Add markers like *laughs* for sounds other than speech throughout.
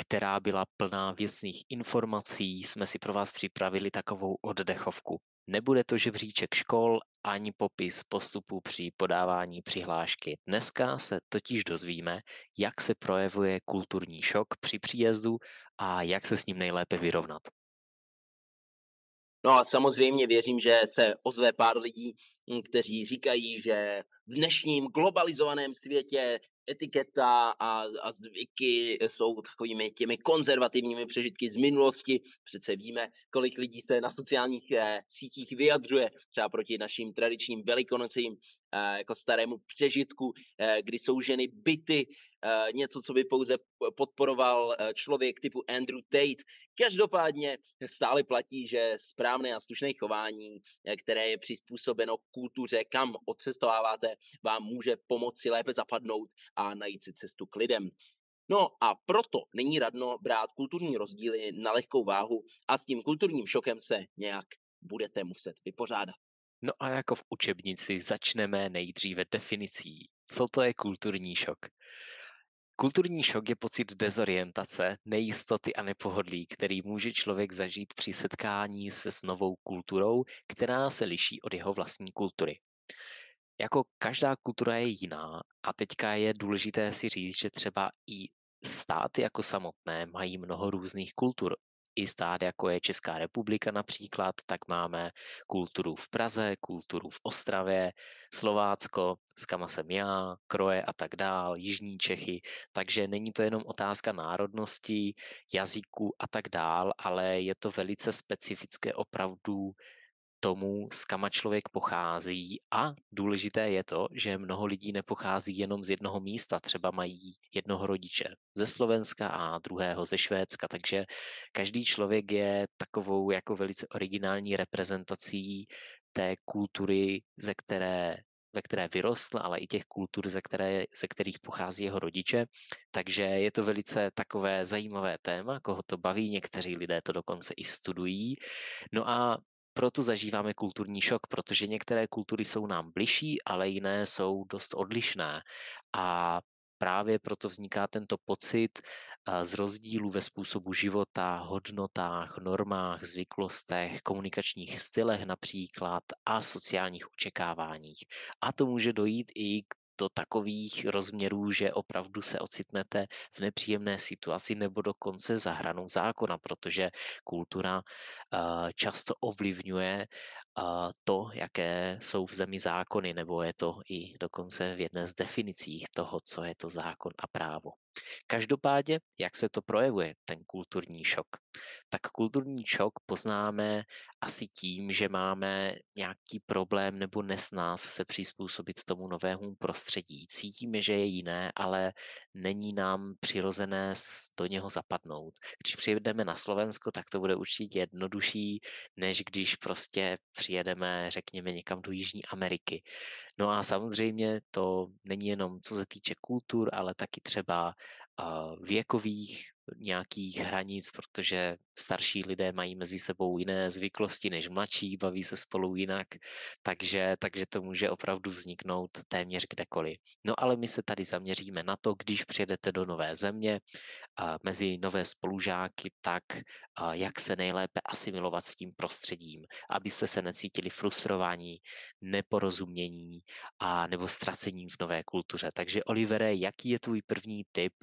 která byla plná věcných informací, jsme si pro vás připravili takovou oddechovku. Nebude to žebříček škol ani popis postupu při podávání přihlášky. Dneska se totiž dozvíme, jak se projevuje kulturní šok při příjezdu a jak se s ním nejlépe vyrovnat. No a samozřejmě věřím, že se ozve pár lidí, kteří říkají, že v dnešním globalizovaném světě etiketa a, a zvyky jsou takovými těmi konzervativními přežitky z minulosti. Přece víme, kolik lidí se na sociálních eh, sítích vyjadřuje třeba proti našim tradičním velikonocím eh, jako starému přežitku, eh, kdy jsou ženy byty, eh, něco, co by pouze podporoval eh, člověk typu Andrew Tate. Každopádně stále platí, že správné a slušné chování, eh, které je přizpůsobeno kultuře, kam odcestováváte, vám může pomoci lépe zapadnout a najít si cestu k lidem. No a proto není radno brát kulturní rozdíly na lehkou váhu a s tím kulturním šokem se nějak budete muset vypořádat. No a jako v učebnici začneme nejdříve definicí. Co to je kulturní šok? Kulturní šok je pocit dezorientace, nejistoty a nepohodlí, který může člověk zažít při setkání se s novou kulturou, která se liší od jeho vlastní kultury jako každá kultura je jiná a teďka je důležité si říct, že třeba i státy jako samotné mají mnoho různých kultur. I stát, jako je Česká republika například, tak máme kulturu v Praze, kulturu v Ostravě, Slovácko, s kama jsem já, Kroje a tak dál, Jižní Čechy, takže není to jenom otázka národnosti, jazyku a tak dál, ale je to velice specifické opravdu tomu, z kama člověk pochází a důležité je to, že mnoho lidí nepochází jenom z jednoho místa, třeba mají jednoho rodiče ze Slovenska a druhého ze Švédska, takže každý člověk je takovou jako velice originální reprezentací té kultury, ze které ve které vyrostl, ale i těch kultur, ze, které, ze kterých pochází jeho rodiče. Takže je to velice takové zajímavé téma, koho to baví, někteří lidé to dokonce i studují. No a proto zažíváme kulturní šok, protože některé kultury jsou nám bližší, ale jiné jsou dost odlišné. A právě proto vzniká tento pocit z rozdílu ve způsobu života, hodnotách, normách, zvyklostech, komunikačních stylech například a sociálních očekáváních. A to může dojít i k do takových rozměrů, že opravdu se ocitnete v nepříjemné situaci nebo dokonce za hranou zákona, protože kultura eh, často ovlivňuje eh, to, jaké jsou v zemi zákony, nebo je to i dokonce v jedné z definicích toho, co je to zákon a právo. Každopádně, jak se to projevuje, ten kulturní šok? Tak kulturní šok poznáme asi tím, že máme nějaký problém nebo nesnás se přizpůsobit tomu novému prostředí. Cítíme, že je jiné, ale není nám přirozené do něho zapadnout. Když přijedeme na Slovensko, tak to bude určitě jednodušší, než když prostě přijedeme, řekněme, někam do Jižní Ameriky. No a samozřejmě to není jenom co se týče kultur, ale taky třeba věkových nějakých hranic, protože starší lidé mají mezi sebou jiné zvyklosti než mladší, baví se spolu jinak, takže, takže to může opravdu vzniknout téměř kdekoliv. No ale my se tady zaměříme na to, když přijedete do nové země, a mezi nové spolužáky, tak a jak se nejlépe asimilovat s tím prostředím, abyste se necítili frustrovaní, neporozumění a nebo ztracením v nové kultuře. Takže Olivere, jaký je tvůj první tip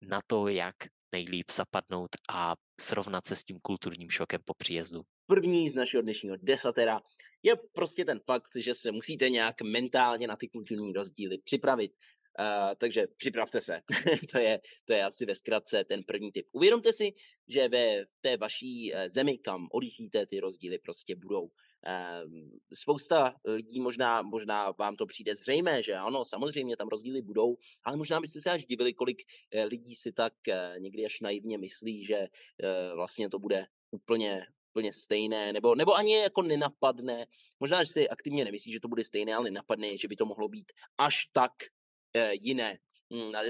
na to, jak nejlíp zapadnout a srovnat se s tím kulturním šokem po příjezdu? První z našeho dnešního desatera je prostě ten fakt, že se musíte nějak mentálně na ty kulturní rozdíly připravit. Uh, takže připravte se. *laughs* to, je, to je asi ve zkratce ten první tip. Uvědomte si, že ve té vaší eh, zemi, kam odjíždíte, ty rozdíly prostě budou. Uh, spousta lidí možná, možná vám to přijde zřejmé, že ano, samozřejmě tam rozdíly budou, ale možná byste se až divili, kolik lidí si tak někdy až naivně myslí, že vlastně to bude úplně úplně stejné, nebo, nebo ani jako nenapadne. Možná, že si aktivně nemyslí, že to bude stejné, ale nenapadne, že by to mohlo být až tak e, jiné. Hm,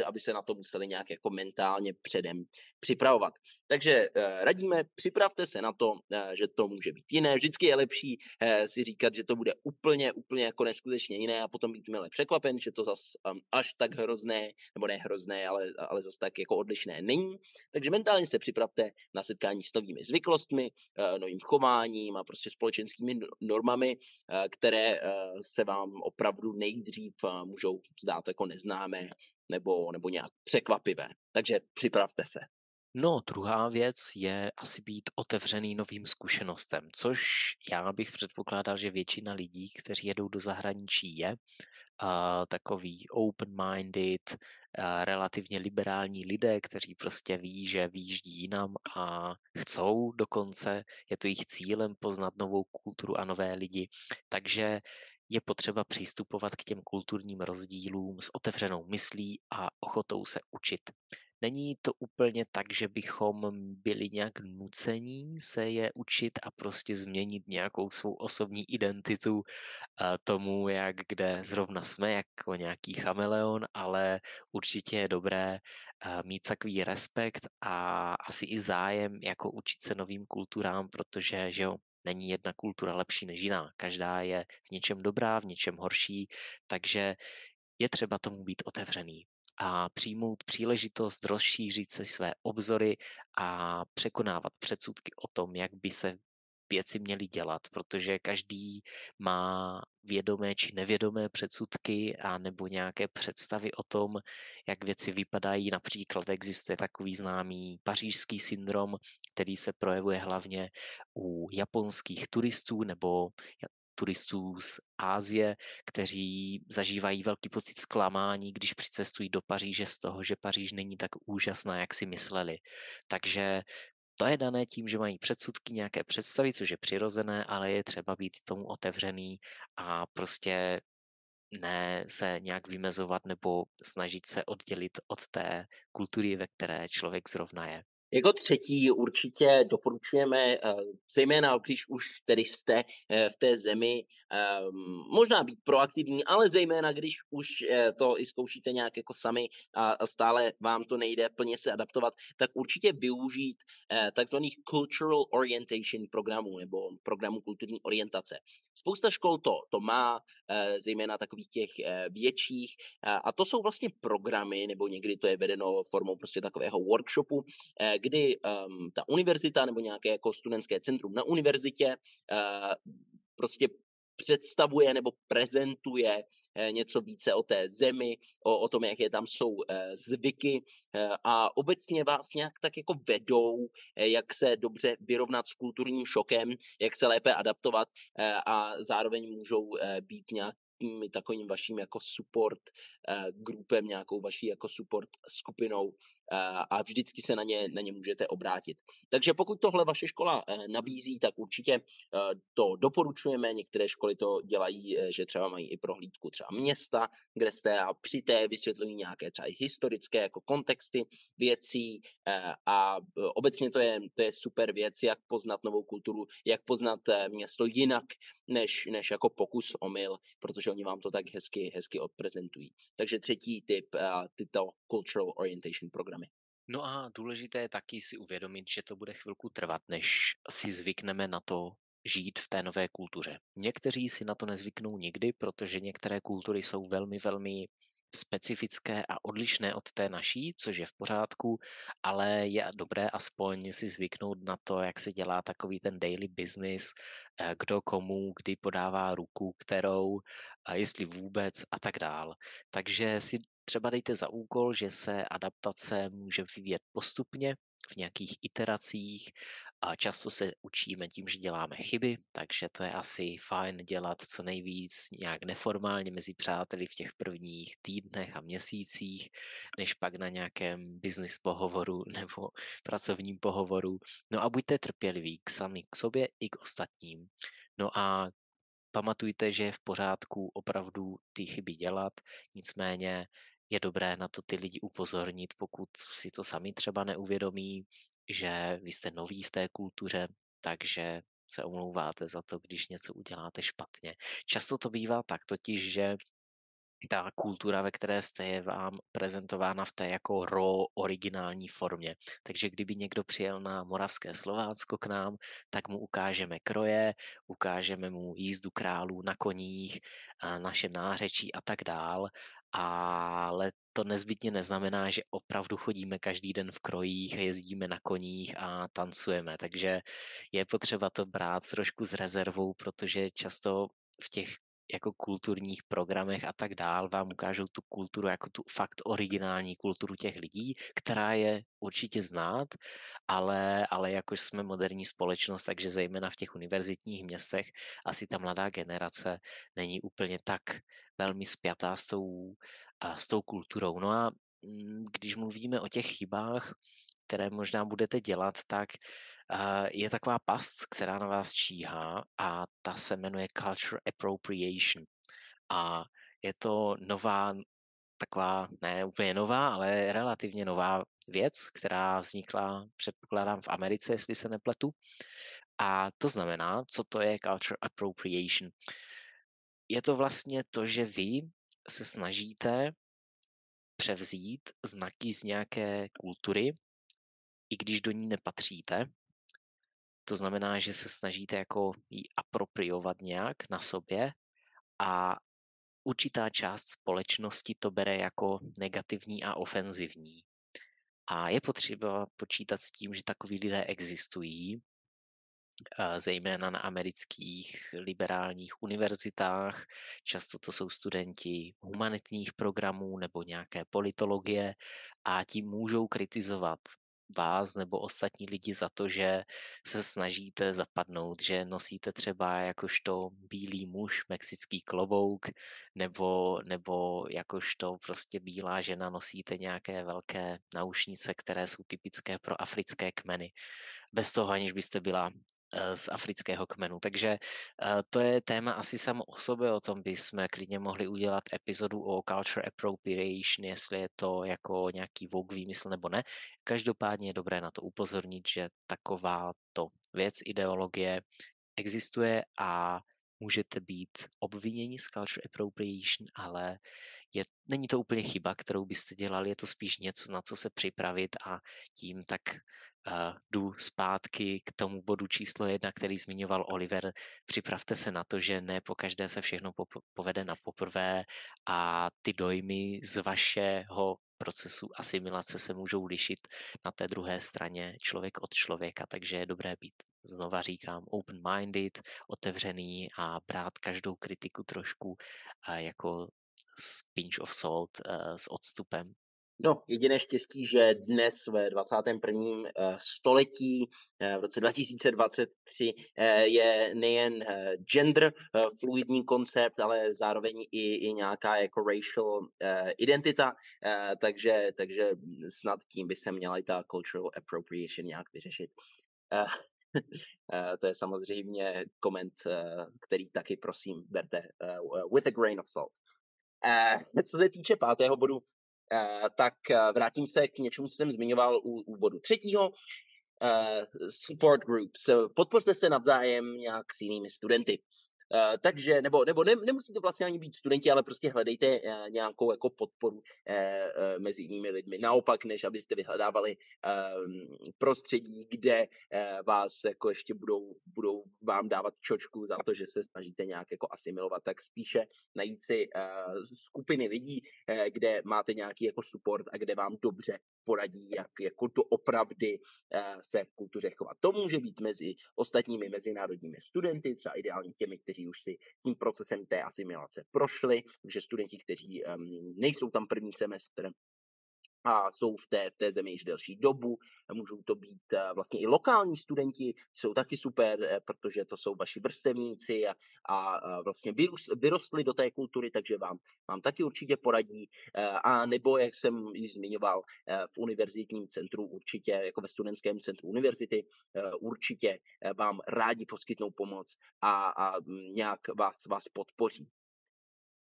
aby se na to museli nějak jako mentálně předem připravovat. Takže eh, radíme, připravte se na to, eh, že to může být jiné. Vždycky je lepší eh, si říkat, že to bude úplně, úplně jako neskutečně jiné a potom být milé překvapen, že to zas až tak hrozné, nebo ne hrozné, ale, ale zas tak jako odlišné není. Takže mentálně se připravte na setkání s novými zvyklostmi, novým chováním a prostě společenskými no, normami, které se vám opravdu nejdřív můžou zdát jako neznámé nebo, nebo nějak překvapivé. Takže připravte se. No, druhá věc je asi být otevřený novým zkušenostem, což já bych předpokládal, že většina lidí, kteří jedou do zahraničí, je uh, takový open-minded, uh, relativně liberální lidé, kteří prostě ví, že výjíždí jinam a chcou dokonce, je to jejich cílem poznat novou kulturu a nové lidi. Takže je potřeba přistupovat k těm kulturním rozdílům s otevřenou myslí a ochotou se učit. Není to úplně tak, že bychom byli nějak nucení se je učit a prostě změnit nějakou svou osobní identitu tomu, jak kde zrovna jsme, jako nějaký chameleon, ale určitě je dobré mít takový respekt a asi i zájem, jako učit se novým kulturám, protože že jo, není jedna kultura lepší než jiná. Každá je v něčem dobrá, v něčem horší, takže je třeba tomu být otevřený a přijmout příležitost rozšířit si své obzory a překonávat předsudky o tom, jak by se věci měly dělat, protože každý má vědomé či nevědomé předsudky a nebo nějaké představy o tom, jak věci vypadají. Například existuje takový známý pařížský syndrom, který se projevuje hlavně u japonských turistů nebo turistů z Ázie, kteří zažívají velký pocit zklamání, když přicestují do Paříže z toho, že Paříž není tak úžasná, jak si mysleli. Takže to je dané tím, že mají předsudky, nějaké představy, což je přirozené, ale je třeba být tomu otevřený a prostě ne se nějak vymezovat nebo snažit se oddělit od té kultury, ve které člověk zrovna je. Jako třetí určitě doporučujeme, eh, zejména když už tedy jste eh, v té zemi, ehm, možná být proaktivní, ale zejména když už eh, to i zkoušíte nějak jako sami a stále vám to nejde plně se adaptovat, tak určitě využít takzvaných cultural orientation programů nebo programů kulturní orientace. Spousta škol to, to má, zejména takových těch větších, a to jsou vlastně programy, nebo někdy to je vedeno formou prostě takového workshopu, kdy um, ta univerzita nebo nějaké jako studentské centrum na univerzitě uh, prostě představuje nebo prezentuje eh, něco více o té zemi, o, o tom, jaké tam jsou eh, zvyky a obecně vás nějak tak jako vedou, jak se dobře vyrovnat s kulturním šokem, jak se lépe adaptovat a zároveň můžou být nějak takovým vaším jako support grupem, nějakou vaší jako support skupinou a vždycky se na ně, na ně můžete obrátit. Takže pokud tohle vaše škola uh, nabízí, tak určitě uh, to doporučujeme. Některé školy to dělají, uh, že třeba mají i prohlídku třeba města, kde jste a při té vysvětlují nějaké třeba historické jako kontexty věcí a obecně to je, to je super věc, jak poznat novou kulturu, jak poznat město jinak, než, než jako pokus omyl, protože oni vám to tak hezky, hezky odprezentují. Takže třetí typ, tyto cultural orientation programy. No a důležité je taky si uvědomit, že to bude chvilku trvat, než si zvykneme na to žít v té nové kultuře. Někteří si na to nezvyknou nikdy, protože některé kultury jsou velmi, velmi specifické a odlišné od té naší, což je v pořádku, ale je dobré aspoň si zvyknout na to, jak se dělá takový ten daily business, eh, kdo komu, kdy podává ruku, kterou, a jestli vůbec a tak dál. Takže si třeba dejte za úkol, že se adaptace může vyvíjet postupně v nějakých iteracích a často se učíme tím, že děláme chyby, takže to je asi fajn dělat co nejvíc nějak neformálně mezi přáteli v těch prvních týdnech a měsících, než pak na nějakém business pohovoru *laughs* nebo pracovním pohovoru. No a buďte trpěliví k sami k sobě i k ostatním. No a pamatujte, že je v pořádku opravdu ty chyby dělat, nicméně je dobré na to ty lidi upozornit, pokud si to sami třeba neuvědomí, že vy jste noví v té kultuře, takže se omlouváte za to, když něco uděláte špatně. Často to bývá tak totiž, že ta kultura, ve které jste, je vám prezentována v té jako raw originální formě. Takže kdyby někdo přijel na Moravské Slovácko k nám, tak mu ukážeme kroje, ukážeme mu jízdu králů na koních, naše nářečí a tak dál ale to nezbytně neznamená, že opravdu chodíme každý den v krojích, jezdíme na koních a tancujeme. Takže je potřeba to brát trošku s rezervou, protože často v těch jako kulturních programech a tak dál vám ukážou tu kulturu jako tu fakt originální kulturu těch lidí, která je určitě znát, ale, ale jakož jsme moderní společnost, takže zejména v těch univerzitních městech asi ta mladá generace není úplně tak velmi spjatá s tou, s tou kulturou. No a mm, když mluvíme o těch chybách, které možná budete dělat, tak je taková past, která na vás číhá a ta se jmenuje Culture Appropriation. A je to nová, taková, ne úplně nová, ale relativně nová věc, která vznikla, předpokládám, v Americe, jestli se nepletu. A to znamená, co to je Culture Appropriation. Je to vlastně to, že vy se snažíte převzít znaky z nějaké kultury, i když do ní nepatříte, to znamená, že se snažíte jako ji apropriovat nějak na sobě a určitá část společnosti to bere jako negativní a ofenzivní. A je potřeba počítat s tím, že takový lidé existují, zejména na amerických liberálních univerzitách. Často to jsou studenti humanitních programů nebo nějaké politologie a tím můžou kritizovat vás nebo ostatní lidi za to, že se snažíte zapadnout, že nosíte třeba jakožto bílý muž mexický klobouk, nebo, nebo jakožto prostě bílá žena nosíte nějaké velké naušnice, které jsou typické pro africké kmeny. Bez toho, aniž byste byla z afrického kmenu. Takže eh, to je téma asi samo o sobě, o tom bychom klidně mohli udělat epizodu o culture appropriation, jestli je to jako nějaký vogue výmysl nebo ne. Každopádně je dobré na to upozornit, že taková to věc, ideologie existuje a můžete být obviněni z culture appropriation, ale je, není to úplně chyba, kterou byste dělali, je to spíš něco, na co se připravit a tím tak jdu zpátky k tomu bodu číslo jedna, který zmiňoval Oliver. Připravte se na to, že ne po každé se všechno povede na poprvé a ty dojmy z vašeho procesu asimilace se můžou lišit na té druhé straně člověk od člověka, takže je dobré být, znova říkám, open-minded, otevřený a brát každou kritiku trošku jako pinch of salt uh, s odstupem. No, jediné štěstí, že dnes ve 21. Eh, století, eh, v roce 2023, eh, je nejen gender fluidní koncept, ale zároveň i, i nějaká jako racial identita, takže, takže snad tím by se měla i ta cultural appropriation nějak vyřešit. *laughs* to je samozřejmě koment, který taky prosím berte with a grain of salt. *laughs* Co se týče pátého bodu, tak eh, vrátím se k něčemu, co jsem zmiňoval u, u bodu třetího. Uh, support groups. Podpořte se navzájem nějak s jinými studenty. Uh, takže, nebo, nebo ne, nemusí to vlastně ani být studenti, ale prostě hledejte uh, nějakou jako podporu uh, mezi jinými lidmi. Naopak, než abyste vyhledávali uh, prostředí, kde vás jako ještě budou, budou vám dávat čočku za to, že se snažíte nějak jako asimilovat, tak spíše najít si skupiny lidí, kde máte nějaký jako support a kde vám dobře poradí, jak jako doopravdy uh, se v kultuře chovat. To může být mezi ostatními mezinárodními studenty, třeba ideálně těmi, kteří kteří už si tím procesem té asimilace prošli, že studenti, kteří um, nejsou tam první semestr, a jsou v té, v té zemi již delší dobu. Můžou to být eh, vlastně i lokální studenti, jsou taky super, eh, protože to jsou vaši vrstevníci a, a vlastně vyrostli do té kultury, takže vám, vám taky určitě poradí. Eh, a nebo, jak jsem již zmiňoval, v univerzitním centru určitě, jako ve studentském centru univerzity, určitě vám rádi poskytnou pomoc a, a nějak vás, vás podpoří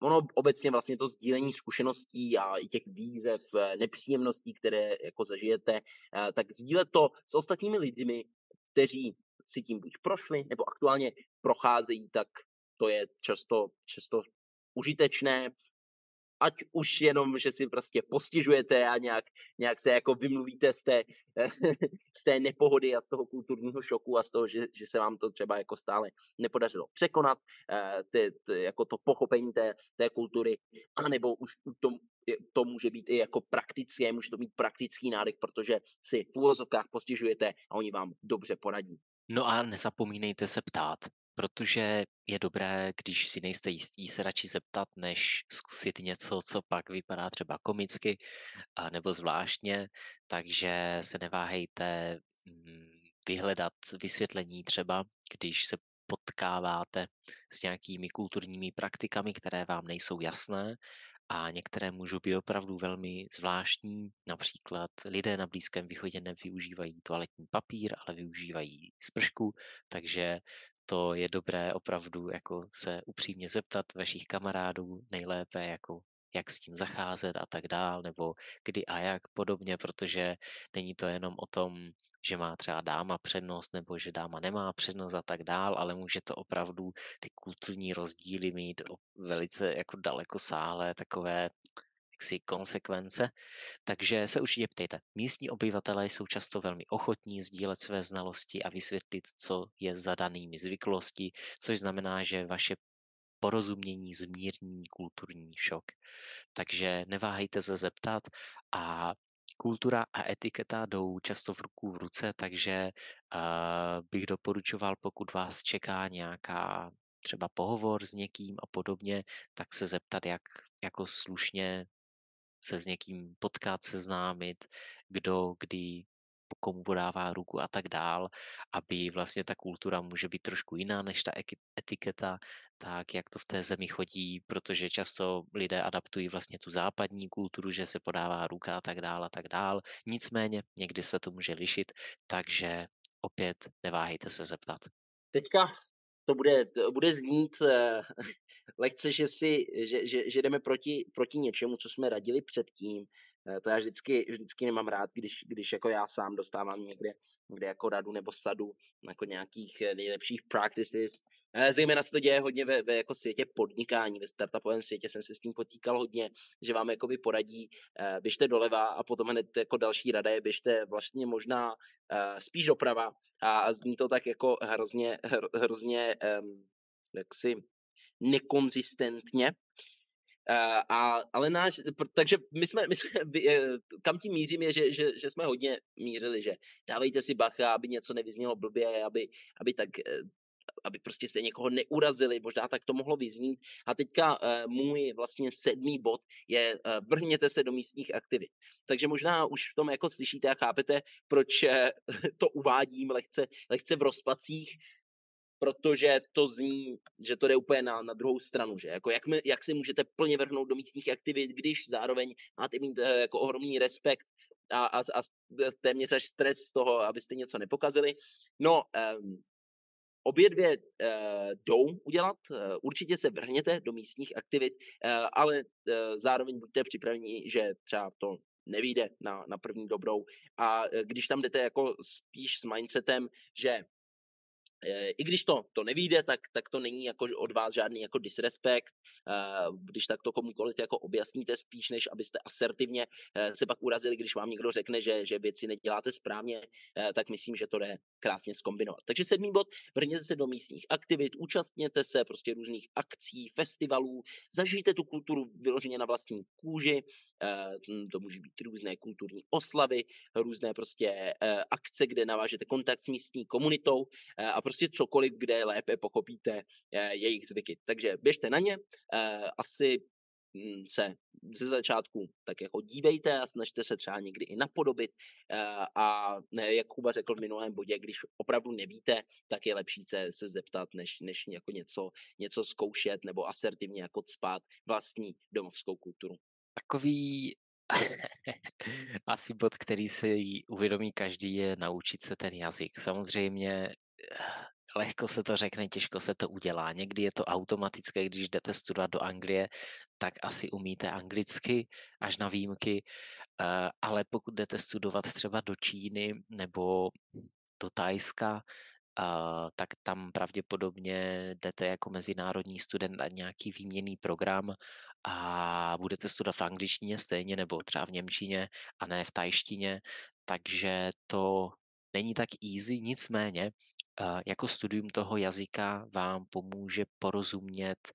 ono obecně vlastně to sdílení zkušeností a i těch výzev, eh, nepříjemností, které jako zažijete, eh, tak sdílet to s ostatními lidmi, kteří si tím buď prošli, nebo aktuálně procházejí, tak to je často, často užitečné ať už jenom, že si prostě postižujete a nějak, nějak se jako vymluvíte z té, *laughs* z té nepohody a z toho kulturního šoku a z toho, že, že se vám to třeba jako stále nepodařilo překonat, eh, ty, ty, jako to pochopení té, té kultury, anebo už to, to může být i jako praktické, může to být praktický nádech, protože si v úvozovkách postižujete a oni vám dobře poradí. No a nezapomínejte se ptát protože je dobré, když si nejste jistí, se radši zeptat, než zkusit něco, co pak vypadá třeba komicky a nebo zvláštně, takže se neváhejte mm, vyhledat vysvětlení třeba, když se potkáváte s nějakými kulturními praktikami, které vám nejsou jasné a některé můžou být opravdu velmi zvláštní. Například lidé na Blízkém východě nevyužívají toaletní papír, ale využívají spršku, takže to je dobré opravdu jako se upřímně zeptat vašich kamarádů nejlépe, jako jak s tím zacházet a tak dál, nebo kdy a jak podobně, protože není to jenom o tom, že má třeba dáma přednost nebo že dáma nemá přednost a tak dál, ale může to opravdu ty kulturní rozdíly mít velice jako daleko sáhlé takové jaksi konsekvence, takže se určitě ptejte. Místní obyvatelé jsou často velmi ochotní sdílet své znalosti a vysvětlit, co je za danými zvyklosti, což znamená, že vaše porozumění zmírní kulturní šok. Takže neváhejte se zeptat a kultura a etiketa jdou často v ruku v ruce, takže uh, bych doporučoval, pokud vás čeká nějaká třeba pohovor s někým a podobně, tak se zeptat, jak jako slušně se s někým potkat, seznámit, kdo, kdy, komu podává ruku a tak dál, aby vlastně ta kultura může být trošku jiná než ta etiketa, tak jak to v té zemi chodí, protože často lidé adaptují vlastně tu západní kulturu, že se podává ruka a tak dál a tak dál. Nicméně někdy se to může lišit, takže opět neváhejte se zeptat. Teďka to bude, to bude znít *laughs* uh, lehce, že, si, že, že, že jdeme proti, proti něčemu, co jsme radili předtím. Uh, to já vždycky, vždycky nemám rád, když, když jako já sám dostávám někde, někde jako radu nebo sadu jako nějakých eh, nejlepších practices, Eh, zejména se to děje hodně ve, ve jako světě podnikání, ve startupovém světě jsem se s tím potýkal hodně, že vám jakoby poradí, uh, běžte doleva a potom hned jako další rada je běžte vlastně možná uh, spíš doprava. A, zní to tak jako hrozně, hr, hrozně jaksi nekonzistentně, Uh, a, ale náš, takže my jsme, my jsme, kam tím mířím je, že, že, že jsme hodně mířili, že dávejte si bacha, aby něco nevyznělo blbě, aby, aby tak aby prostě jste někoho neurazili, možná tak to mohlo vyznít. A teďka uh, můj vlastně sedmý bod je uh, vrhněte se do místních aktivit. Takže možná už v tom jako slyšíte a chápete, proč uh, *laughs* to uvádím lehce, lehce v rozpacích, protože to zní, že to jde úplně na, na druhou stranu, že jako jak, my, jak se můžete plně vrhnout do místních aktivit, když zároveň máte mít jako ohromný respekt a, a, a téměř až stres z toho, abyste něco nepokazili. No, um, Obě dvě uh, jdou udělat, uh, určitě se vrhněte do místních aktivit, uh, ale zároveň buďte připraveni, že třeba to nevíde na, na první dobrou. A když tam jdete jako spíš s mindsetem, že Eh, i když to, to nevíde, tak, tak to není jako od vás žádný jako disrespekt, eh, když tak to komukoliv jako objasníte spíš, než abyste asertivně eh, se pak urazili, když vám někdo řekne, že, že věci neděláte správně, tak myslím, že to jde krásně skombinovat. Takže sedmý bod, vrněte se do místních aktivit, účastněte se prostě různých akcí, festivalů, zažijte tu kulturu vyloženě na vlastní kůži, to může být různé kulturní oslavy, různé prostě akce, kde navážete kontakt s místní komunitou a prostě cokoliv, kde lépe pochopíte jejich zvyky. Takže běžte na ně, asi hm, se ze začátku tak jako dívejte a snažte se třeba někdy i napodobit a jak Kuba řekl v minulém bodě, když opravdu nevíte, tak je lepší se, se zeptat, než, než jako něco, něco zkoušet nebo asertivně jako cpát vlastní domovskou kulturu. Takový *laughs* asi bod, který si uvědomí každý, je naučit se ten jazyk. Samozřejmě eh, lehko se to řekne, těžko se to udělá. Někdy je to automatické, když jdete studovat do Anglie, tak asi umíte anglicky, až na výjimky, eh, ale pokud jdete studovat třeba do Číny nebo do Tajska, tak tam pravděpodobně jdete jako mezinárodní student na nějaký výměný program a budete studovat v angličtině stejně nebo třeba v němčině a ne v tajštině, takže to není tak easy, nicméně jako studium toho jazyka vám pomůže porozumět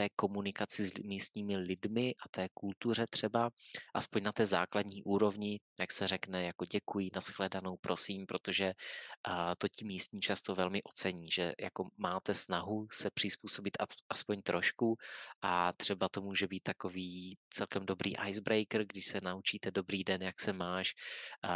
té komunikaci s místními lidmi a té kultuře třeba, aspoň na té základní úrovni, jak se řekne, jako děkuji, nashledanou, prosím, protože to ti místní často velmi ocení, že jako máte snahu se přizpůsobit aspoň trošku a třeba to může být takový celkem dobrý icebreaker, když se naučíte dobrý den, jak se máš,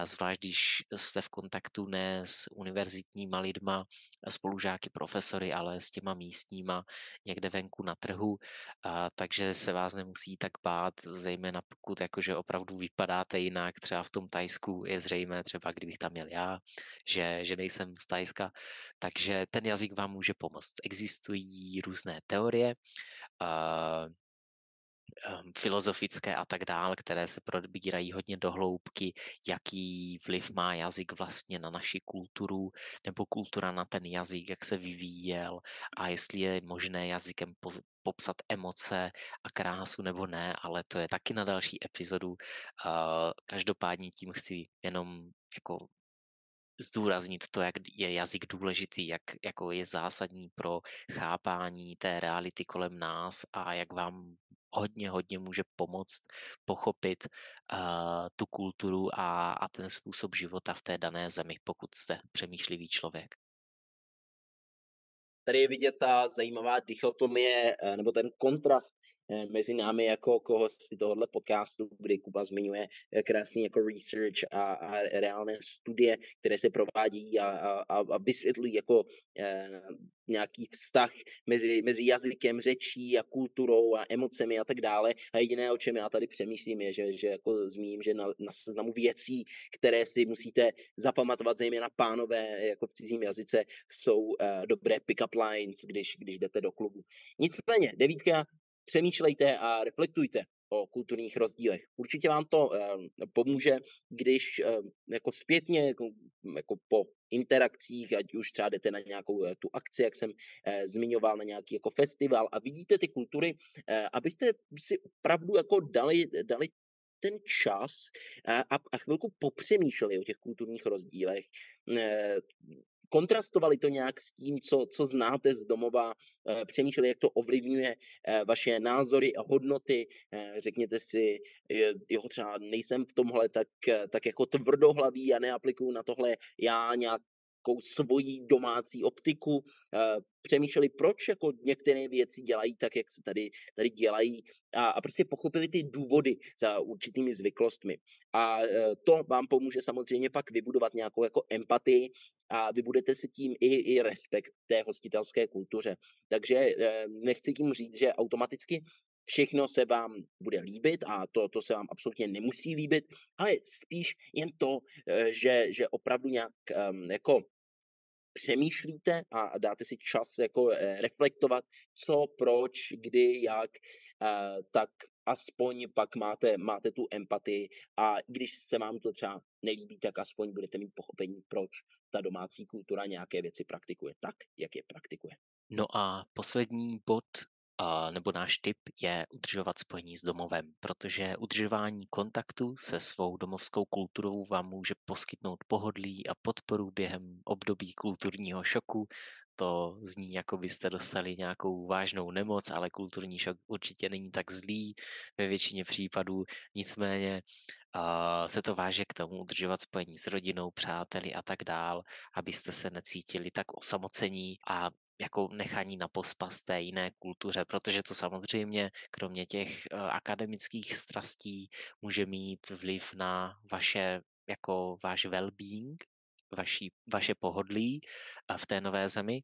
zvlášť když jste v kontaktu ne s univerzitníma lidma, spolužáky, profesory, ale s těma místníma někde venku na trhu, a, takže se vás nemusí tak bát, zejména pokud jakože opravdu vypadáte jinak, třeba v tom Tajsku je zřejmé, třeba kdybych tam měl já, že, že nejsem z Tajska, takže ten jazyk vám může pomoct. Existují různé teorie, a, filozofické a tak dále, které se probírají hodně do hloubky, jaký vliv má jazyk vlastně na naši kulturu, nebo kultura na ten jazyk, jak se vyvíjel a jestli je možné jazykem popsat emoce a krásu nebo ne, ale to je taky na další epizodu. Každopádně tím chci jenom jako zdůraznit to, jak je jazyk důležitý, jak jako je zásadní pro chápání té reality kolem nás a jak vám hodně, hodně může pomoct pochopit uh, tu kulturu a, a ten způsob života v té dané zemi, pokud jste přemýšlivý člověk. Tady je vidět ta zajímavá dichotomie eh, nebo ten kontrast mezi námi jako si tohohle podcastu, kdy Kuba zmiňuje eh, krásný jako research a, a reálné studie, které se provádí a, a, a vysvětlují jako e, nějaký vztah mezi, mezi jazykem, řečí a kulturou a emocemi a tak dále. A jediné, o čem já tady přemýšlím, je, že, že jako zmíním, že na, na seznamu věcí, které si musíte zapamatovat, zejména pánové jako v cizím jazyce, jsou uh, dobré pick-up lines, když, když jdete do klubu. Nicméně, devítka přemýšlejte a reflektujte o kulturních rozdílech. Určitě vám to uh, pomůže, když uh, jako zpětně, jako, jako po interakcích, ať už třeba jdete na nějakou uh, tu akci, jak jsem uh, zmiňoval, na nějaký jako festival a vidíte ty kultury, uh, abyste si opravdu jako dali, dali ten čas a, a chvilku popřemýšleli o těch kulturních rozdílech kontrastovali to nějak s tím, co, co znáte z domova, eh, přemýšleli, jak to ovlivňuje eh, vaše názory a hodnoty. Eh, řekněte si, jo, třeba nejsem v tomhle tak, tak jako tvrdohlavý a neaplikuju na tohle já nějak nějakou svoji domácí optiku, přemýšleli, proč jako některé věci dělají tak, jak se tady, tady dělají a, a prostě pochopili ty důvody za určitými zvyklostmi. A to vám pomůže samozřejmě pak vybudovat nějakou jako empatii a vy budete si tím i, i respekt té hostitelské kultuře. Takže nechci tím říct, že automaticky všechno se vám bude líbit a to, to se vám absolutně nemusí líbit, ale spíš jen to, že, že opravdu nějak um, jako přemýšlíte a dáte si čas jako eh, reflektovat, co, proč, kdy, jak, eh, tak aspoň pak máte, máte tu empatii a když se vám to třeba nelíbí, tak aspoň budete mít pochopení, proč ta domácí kultura nějaké věci praktikuje tak, jak je praktikuje. No a poslední bod nebo náš tip je udržovat spojení s domovem, protože udržování kontaktu se svou domovskou kulturou vám může poskytnout pohodlí a podporu během období kulturního šoku. To zní, jako byste dostali nějakou vážnou nemoc, ale kulturní šok určitě není tak zlý ve většině případů. Nicméně se to váže k tomu udržovat spojení s rodinou, přáteli a tak dál, abyste se necítili tak osamocení a jako nechání na pospas té jiné kultuře, protože to samozřejmě, kromě těch uh, akademických strastí, může mít vliv na vaše, jako váš well-being, vaší, vaše pohodlí v té nové zemi.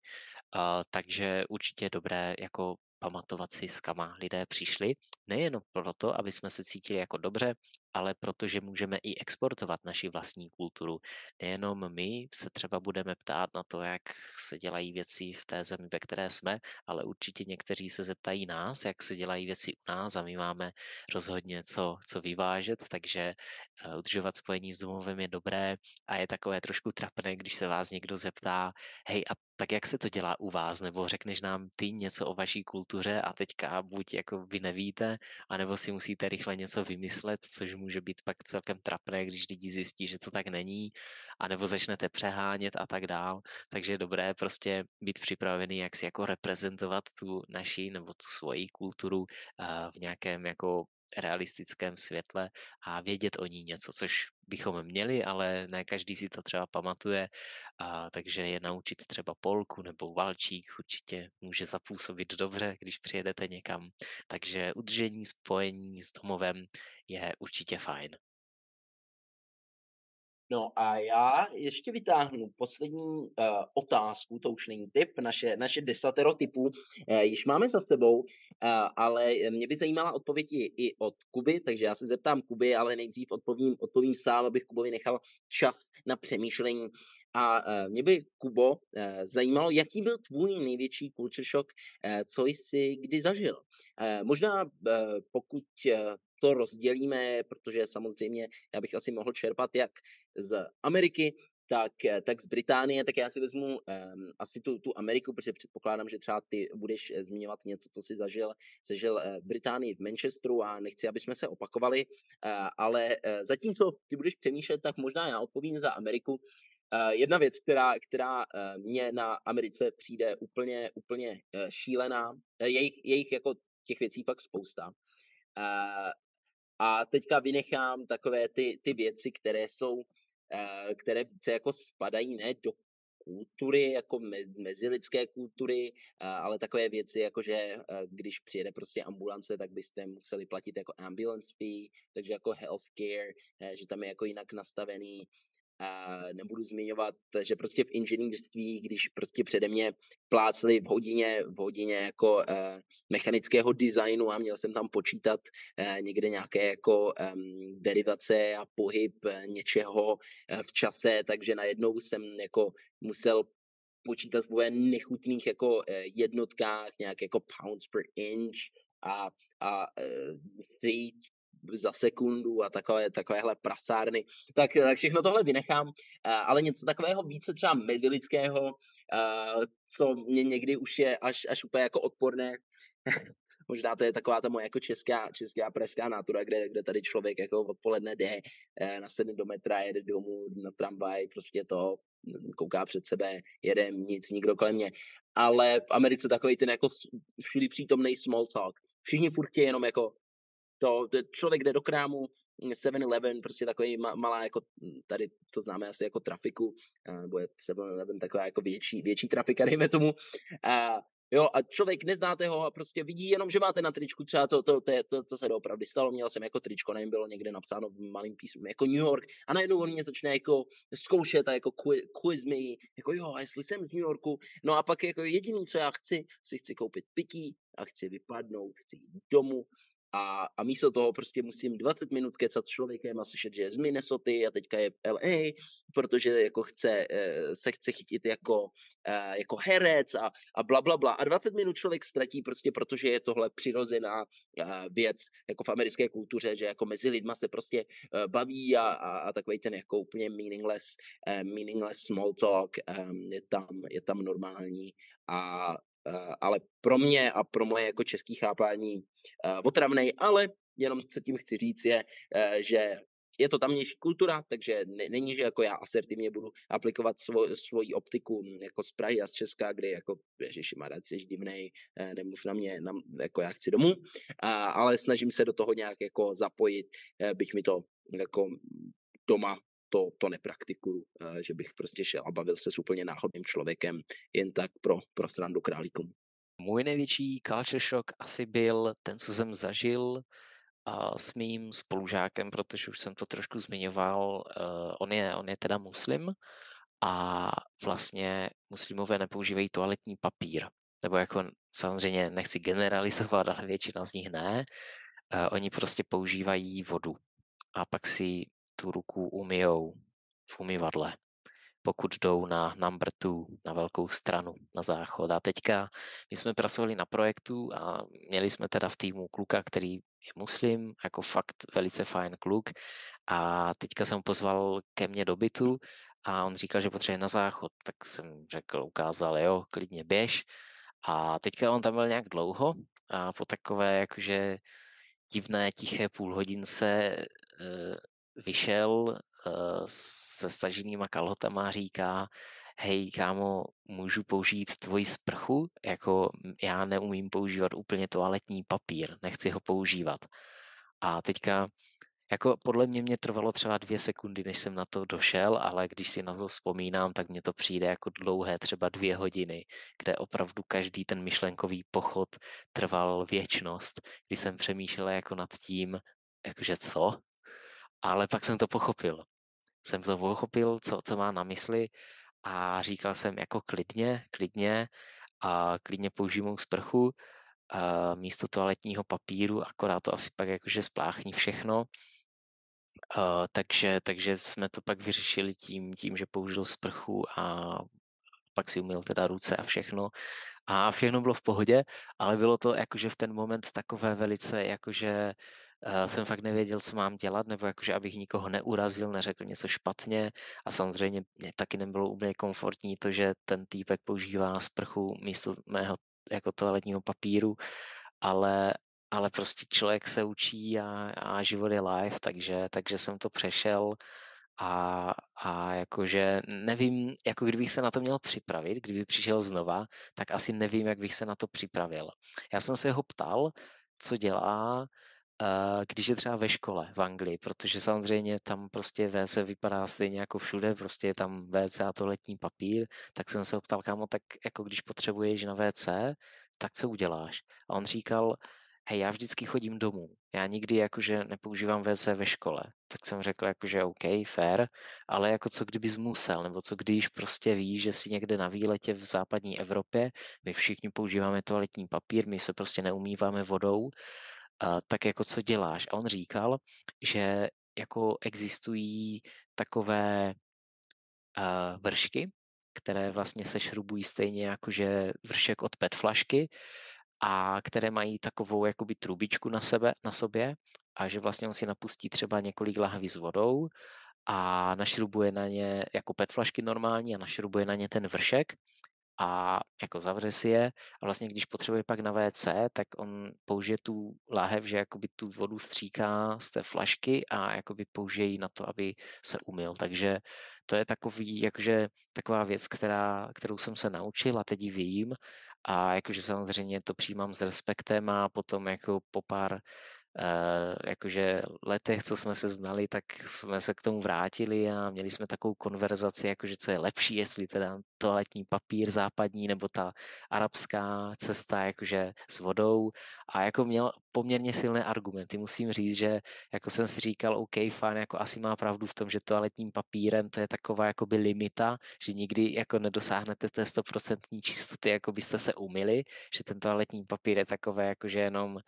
Uh, takže určitě dobré jako pamatovat si, s kama lidé přišli. Nejen proto, aby jsme se cítili jako dobře, ale protože můžeme i exportovat naši vlastní kulturu. Nejenom my se třeba budeme ptát na to, jak se dělají věci v té zemi, ve které jsme, ale určitě někteří se zeptají nás, jak se dělají věci u nás a my máme rozhodně co, co vyvážet, takže eh, udržovat spojení s domovem je dobré a je takové trošku trapné, když se vás někdo zeptá, hej, a tak jak se to dělá u vás, nebo řekneš nám ty něco o vaší kultuře a teďka buď jako vy nevíte, anebo si musíte rychle něco vymyslet, což může být pak celkem trapné, když lidi zjistí, že to tak není, anebo začnete přehánět a tak dál. Takže je dobré prostě být připravený, jak si jako reprezentovat tu naši nebo tu svoji kulturu v nějakém jako realistickém světle a vědět o ní něco, což bychom měli, ale ne každý si to třeba pamatuje, a, takže je naučit třeba polku nebo valčík určitě může zapůsobit dobře, když přijedete někam. Takže udržení spojení s domovem je určitě fajn. No a já ještě vytáhnu poslední uh, otázku, to už není typ, naše, naše desatero typů uh, již máme za sebou, uh, ale mě by zajímala odpověď i, i od Kuby, takže já se zeptám Kuby, ale nejdřív odpovím, odpovím sám, abych Kubovi nechal čas na přemýšlení. A uh, mě by, Kubo, uh, zajímalo, jaký byl tvůj největší culture shock, uh, co jsi kdy zažil. Možná pokud to rozdělíme, protože samozřejmě já bych asi mohl čerpat jak z Ameriky, tak, tak z Británie, tak já si vezmu um, asi tu, tu Ameriku, protože předpokládám, že třeba ty budeš zmiňovat něco, co si zažil, zažil uh, Británii v Manchesteru a nechci, aby jsme se opakovali, uh, ale uh, zatímco ty budeš přemýšlet, tak možná já odpovím za Ameriku. Uh, jedna věc, která, která uh, mě na Americe přijde úplně, úplně uh, šílená, jejich, jejich jako těch věcí pak spousta. A teďka vynechám takové ty, ty věci, které jsou, eh, které více jako spadají ne do kultury, jako mezilidské kultury, eh, ale takové věci, jako že eh, když přijede prostě ambulance, tak byste museli platit jako ambulance fee, takže jako healthcare, že tam je jako jinak nastavený nebudu zmiňovat, že prostě v inženýrství, když prostě přede mě plácli v hodině, v hodině jako uh, mechanického designu a měl jsem tam počítat uh, někde nějaké jako um, derivace a pohyb něčeho uh, v čase, takže najednou jsem jako musel počítat v nechutných jako uh, jednotkách, nějak jako pounds per inch a, a uh, feet za sekundu a takové, takovéhle prasárny, tak, tak všechno tohle vynechám, eh, ale něco takového více třeba mezilidského, eh, co mě někdy už je až, až úplně jako odporné, *laughs* možná to je taková ta moje jako česká, česká pražská natura, kde, kde tady člověk jako odpoledne jde, eh, nasedne do metra, jede domů na tramvaj, prostě to kouká před sebe, jede nic, nikdo kolem mě. Ale v Americe takový ten jako všudy přítomný small talk. Všichni furt jenom jako to, člověk jde do krámu, 7-Eleven, mm, prostě takový malá, jako mm, tady to známe asi jako trafiku, nebo je 7-Eleven taková jako větší, větší trafika, *laughs* dejme tomu. A, jo, a člověk neznáte ho a prostě vidí jenom, že máte na tričku, třeba to, to, to, to, to se doopravdy stalo, měl jsem jako tričko, nevím, bylo někde napsáno v malým písmu, jako New York, a najednou on mě začne jako zkoušet a jako quiz me, jako jo, a jestli jsem z New Yorku, no a pak jako jediný, co já chci, si chci koupit pití a chci vypadnout, chci jít domů, a, a místo toho prostě musím 20 minut kecat s člověkem a slyšet, že je z Minnesota a teďka je LA, protože jako chce, eh, se chce chytit jako, eh, jako herec a, a bla, bla, bla. A 20 minut člověk ztratí prostě, protože je tohle přirozená eh, věc jako v americké kultuře, že jako mezi lidma se prostě baví a, a, a takový ten jako úplně meaningless, meaningless small talk je tam, je tam normální a ale pro mě a pro moje jako český chápání eh, otravnej, ale jenom co tím chci říct je, eh, že je to tamnější kultura, takže není, že jako já asertivně budu aplikovat svo, svoji optiku hm, jako z Prahy a z Česka, kdy jako ježiši Marec, jsi divnej, nemluv na mě, na, jako já chci domů, a, ale snažím se do toho nějak jako zapojit, byť mi to jako doma to, to nepraktikuju, eh, že bych prostě šel a bavil se s úplně náhodným člověkem jen tak pro, pro srandu králíkům. Můj největší culture shock asi byl ten, co jsem zažil a s mým spolužákem, protože už jsem to trošku zmiňoval, uh, on, je, on je teda muslim a vlastně muslimové nepoužívají toaletní papír. Nebo jako samozřejmě nechci generalizovat, ale většina z nich ne. Uh, oni prostě používají vodu a pak si tu ruku umyjou v umyvadle pokud jdou na number two, na velkou stranu, na záchod. A teďka my jsme pracovali na projektu a měli jsme teda v týmu kluka, který je muslim, jako fakt velice fajn kluk. A teďka jsem pozval ke mně do bytu a on říkal, že potřebuje na záchod. Tak jsem řekl, ukázal, jo, klidně běž. A teďka on tam byl nějak dlouho a po takové jakože divné, tiché půl hodince uh, vyšel Eh, se staženýma kalhotama a říká, hej kámo, můžu použít tvoji sprchu, jako já neumím používat úplně toaletní papír, nechci ho používat. A teďka, jako podle mě mě trvalo třeba dvě sekundy, než jsem na to došel, ale když si na to vzpomínám, tak mně to přijde jako dlouhé, třeba dvě hodiny, kde opravdu každý ten myšlenkový pochod trval věčnost, kdy jsem přemýšlel jako nad tím, jakože co, ale pak jsem to pochopil. Jsem to pochopil, co, co má na mysli a říkal jsem jako klidně, klidně a klidně použijou sprchu a místo toaletního papíru, akorát to asi pak jakože spláchní všechno. A, takže, takže jsme to pak vyřešili tím, tím, že použil sprchu a pak si umyl teda ruce a všechno. A všechno bylo v pohodě, ale bylo to jakože v ten moment takové velice jakože uh, jsem fakt nevěděl, co mám dělat, nebo jakože abych nikoho neurazil, neřekl něco špatně. A samozřejmě mě taky nebylo úplně komfortní to, že ten týpek používá sprchu místo mého jako toaletního papíru, ale, ale prostě člověk se učí a, a život je live, takže, takže jsem to přešel. A, a jakože nevím, jako kdybych se na to měl připravit, kdyby přišel znova, tak asi nevím, jak bych se na to připravil. Já jsem se ho ptal, co dělá, když je třeba ve škole v Anglii, protože samozřejmě tam prostě WC vypadá stejně jako všude, prostě je tam WC a toaletní papír, tak jsem se ho ptal, kámo, tak jako když potřebuješ na WC, tak co uděláš? A on říkal, hej, já vždycky chodím domů, já nikdy jakože nepoužívám WC ve škole. Tak jsem řekl jakože OK, fair, ale jako co kdybys musel, nebo co když prostě víš, že si někde na výletě v západní Evropě, my všichni používáme toaletní papír, my se prostě neumýváme vodou, tak jako co děláš? A on říkal, že jako existují takové vršky, které vlastně se šrubují stejně jako že vršek od PET flašky a které mají takovou jakoby trubičku na sebe, na sobě a že vlastně on si napustí třeba několik lahví s vodou a našrubuje na ně jako PET flašky normální a našrubuje na ně ten vršek a jako zavře si je a vlastně když potřebuje pak na WC, tak on použije tu láhev, že jakoby tu vodu stříká z té flašky a jakoby použije ji na to, aby se umyl. Takže to je takový, jakože taková věc, která, kterou jsem se naučil a teď ji vím a jakože samozřejmě to přijímám s respektem a potom jako po pár jakože letech, co jsme se znali, tak jsme se k tomu vrátili a měli jsme takovou konverzaci, jakože co je lepší, jestli teda toaletní papír západní nebo ta arabská cesta jakože s vodou a jako měl poměrně silné argumenty. Musím říct, že jako jsem si říkal, OK, fajn, jako asi má pravdu v tom, že toaletním papírem to je taková jakoby limita, že nikdy jako nedosáhnete té stoprocentní čistoty, jako byste se umili, že ten toaletní papír je takové jakože jenom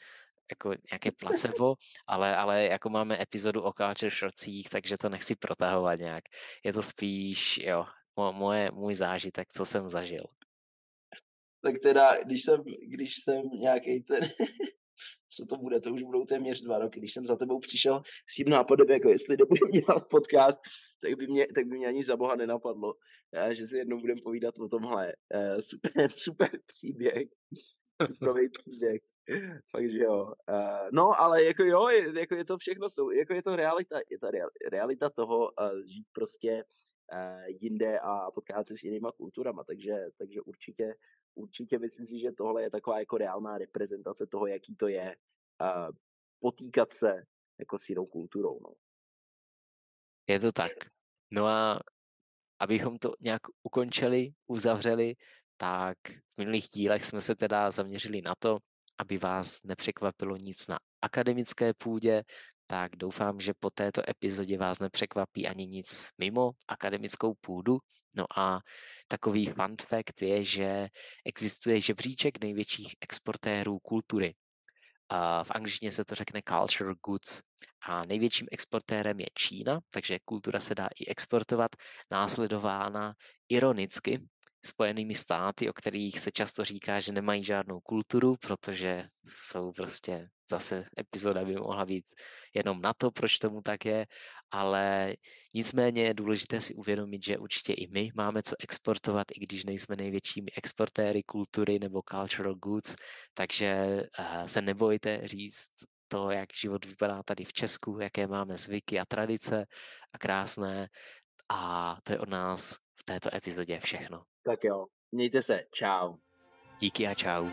jako nějaké placebo, ale, ale jako máme epizodu o culture shortcích, takže to nechci protahovat nějak. Je to spíš, jo, moje, můj zážitek, co jsem zažil. Tak teda, když jsem, když jsem nějaký ten, *laughs* co to bude, to už budou téměř dva roky, když jsem za tebou přišel s tím nápadem, jako jestli nebudeme dělat podcast, tak by mě, tak by mě ani za boha nenapadlo, že si jednou budeme povídat o tomhle. Eh, super, *laughs* super příběh. Superový příběh. Fakt, jo. Uh, no, ale jako jo, je, jako je to všechno, jsou, jako je to realita, je ta realita toho uh, žít prostě uh, jinde a potkávat se s jinýma kulturama, takže, takže určitě, určitě myslím si, že tohle je taková jako reálná reprezentace toho, jaký to je uh, potýkat se jako s jinou kulturou, no. Je to tak. No a abychom to nějak ukončili, uzavřeli, tak v minulých dílech jsme se teda zaměřili na to, aby vás nepřekvapilo nic na akademické půdě, tak doufám, že po této epizodě vás nepřekvapí ani nic mimo akademickou půdu. No a takový fun fact je, že existuje žebříček největších exportérů kultury. V angličtině se to řekne culture goods a největším exportérem je Čína, takže kultura se dá i exportovat, následována ironicky Spojenými státy, o kterých se často říká, že nemají žádnou kulturu, protože jsou prostě zase epizoda by mohla být jenom na to, proč tomu tak je, ale nicméně je důležité si uvědomit, že určitě i my máme co exportovat, i když nejsme největšími exportéry kultury nebo cultural goods, takže eh, se nebojte říct to, jak život vypadá tady v Česku, jaké máme zvyky a tradice a krásné. A to je od nás v této epizodě všechno. Tak jo, mějte se, čau. Díky a čau.